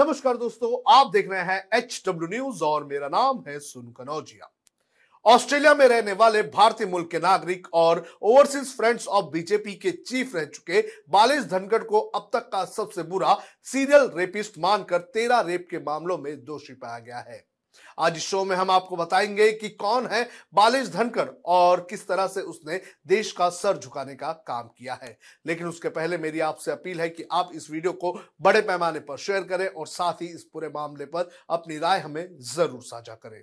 नमस्कार दोस्तों, आप देख रहे हैं एच डब्ल्यू न्यूज़ और मेरा नाम है सुन कनौजिया। ऑस्ट्रेलिया में रहने वाले भारतीय मूल के नागरिक और ओवरसीज फ्रेंड्स ऑफ़ बीजेपी के चीफ रह चुके बालेश धनखड़ को अब तक का सबसे बुरा सीरियल रेपिस्ट मानकर तेरह रेप के मामलों में दोषी पाया गया है। आज इस शो में हम आपको बताएँगे कि कौन है बालेश धनकर और किस तरह से उसने देश का सर झुकाने का काम किया है। लेकिन उसके पहले मेरी आपसे अपील है कि आप इस वीडियो को बड़े पैमाने पर शेयर करें और साथ ही इस पूरे मामले पर अपनी राय हमें ज़रूर साझा करें।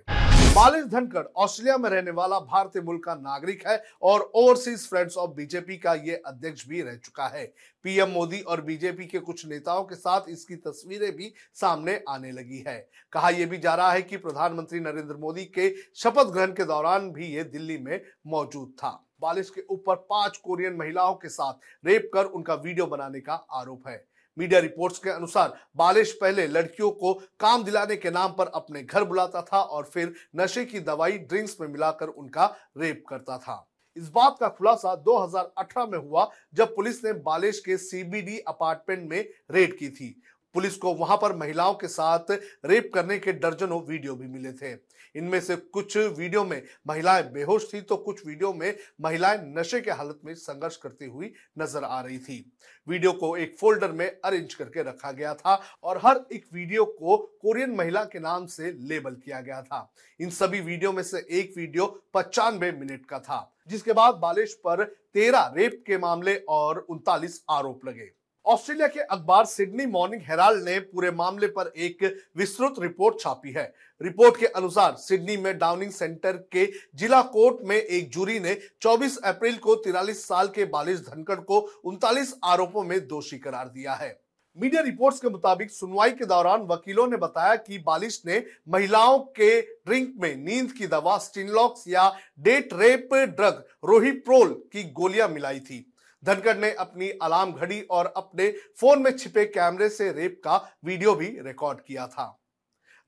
बालेश धनखड़ ऑस्ट्रेलिया में रहने वाला भारतीय मूल का नागरिक है और ओवरसीज फ्रेंड्स ऑफ़ बीजेपी का ये अध्यक्ष भी रह चुका है। पीएम मोदी और बीजेपी के कुछ नेताओं के साथ इसकी तस्वीरें भी सामने आने लगी है। कहा यह भी जा रहा है कि प्रधानमंत्री नरेंद्र मोदी के शपथ ग्रहण के दौरान भी ये दिल्ली में मौजूद था। बालिश के ऊपर पाँच कोरियन महिलाओं के साथ रेप कर उनका वीडियो बनाने का आरोप है। मीडिया रिपोर्ट्स के अनुसार बालिश पहले लड़कियों को काम दिलाने के नाम पर अपने घर बुलाता था और फिर नशे की दवाई, ड्रिंक्स में मिलाकर उनका रेप करता था। इस बात का खुलासा 2018 में हुआ जब पुलिस ने बालेश के सीबीडी अपार्टमेंट में रेड की थी। पुलिस को वहाँ पर महिलाओं के साथ रेप करने के दर्जनों वीडियो भी मिले थे। इनमें से कुछ वीडियो में महिलाएँ बेहोश थी तो कुछ वीडियो में महिलाएँ नशे के हालत में संघर्ष करती हुई नज़र आ रही थी। वीडियो को एक फोल्डर में अरेंज करके रखा गया था और हर एक वीडियो को कोरियन महिला के नाम से लेबल किया गया था। इन सभी वीडियो में से एक वीडियो पचानवे मिनट का था, जिसके बाद बालेश पर तेरह रेप के मामले और उनतालीस आरोप लगे। ऑस्ट्रेलिया के अखबार सिडनी मॉर्निंग हेराल्ड ने पूरे मामले पर एक विस्तृत रिपोर्ट छापी है। रिपोर्ट के अनुसार सिडनी में डाउनिंग सेंटर के जिला कोर्ट में एक जूरी ने 24 अप्रैल को तिरालीस साल के बालिश धनखड़ को उनतालीस आरोपों में दोषी करार दिया है। मीडिया रिपोर्ट्स के मुताबिक सुनवाई के दौरान वकीलों ने बताया कि बालिश ने महिलाओं के ड्रिंक में नींद की दवा, स्टिनलॉक्स या डेट रेप ड्रग, रोहिप्रोल की गोलियाँ मिलाई थी। धनखड़ ने अपनी अलार्म घड़ी और अपने फ़ोन में छिपे कैमरे से रेप का वीडियो भी रिकॉर्ड किया था।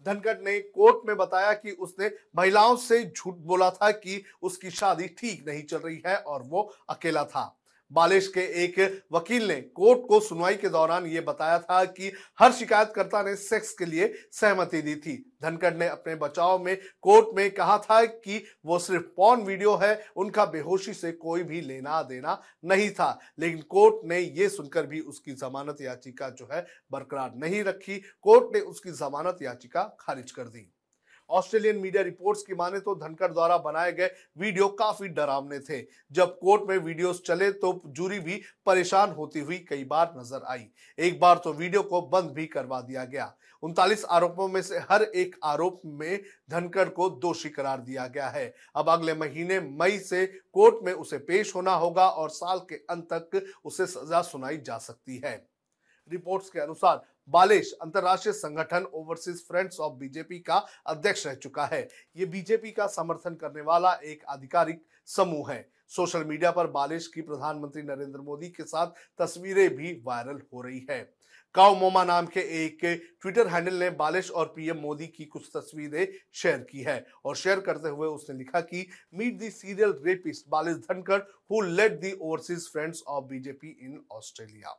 धनखड़ ने कोर्ट में बताया कि उसने महिलाओं से झूठ बोला था कि उसकी शादी ठीक नहीं चल रही है और वो अकेला था। बालेश के एक वकील ने कोर्ट को सुनवाई के दौरान ये बताया था कि हर शिकायतकर्ता ने सेक्स के लिए सहमति दी थी। धनखड़ ने अपने बचाव में कोर्ट में कहा था कि वो सिर्फ़ पॉन वीडियो है, उनका बेहोशी से कोई भी लेना देना नहीं था। लेकिन कोर्ट ने ये सुनकर भी उसकी जमानत याचिका जो है बरकरार नहीं रखी। कोर्ट ने उसकी जमानत याचिका खारिज कर दी। ऑस्ट्रेलियन मीडिया रिपोर्ट्स की माने तो धनकर द्वारा बनाए गए वीडियो काफ़ी डरावने थे। जब कोर्ट में वीडियोस चले तो जूरी भी परेशान होती हुई कई बार नज़र आई। एक बार तो वीडियो को बंद भी करवा दिया गया। उनतालीस आरोपों में से हर एक आरोप में धनकर को दोषी करार दिया गया है। अब अगले महीने मई से कोर्ट में उसे पेश होना होगा और साल के अंत तक उसे सजा सुनाई जा सकती है। रिपोर्ट्स के अनुसार बालेश अंतरराष्ट्रीय संगठन ओवरसीज फ्रेंड्स ऑफ़ बीजेपी का अध्यक्ष रह चुका है। ये बीजेपी का समर्थन करने वाला एक आधिकारिक समूह है। सोशल मीडिया पर बालेश की प्रधानमंत्री नरेंद्र मोदी के साथ तस्वीरें भी वायरल हो रही है। काउ मोमा नाम के एक ट्विटर हैंडल ने बालिश और पीएम मोदी की कुछ तस्वीरें शेयर की है और शेयर करते हुए उसने लिखा कि, meet the serial rapist Balesh Dhankhar who led the overseas friends of BJP in Australia.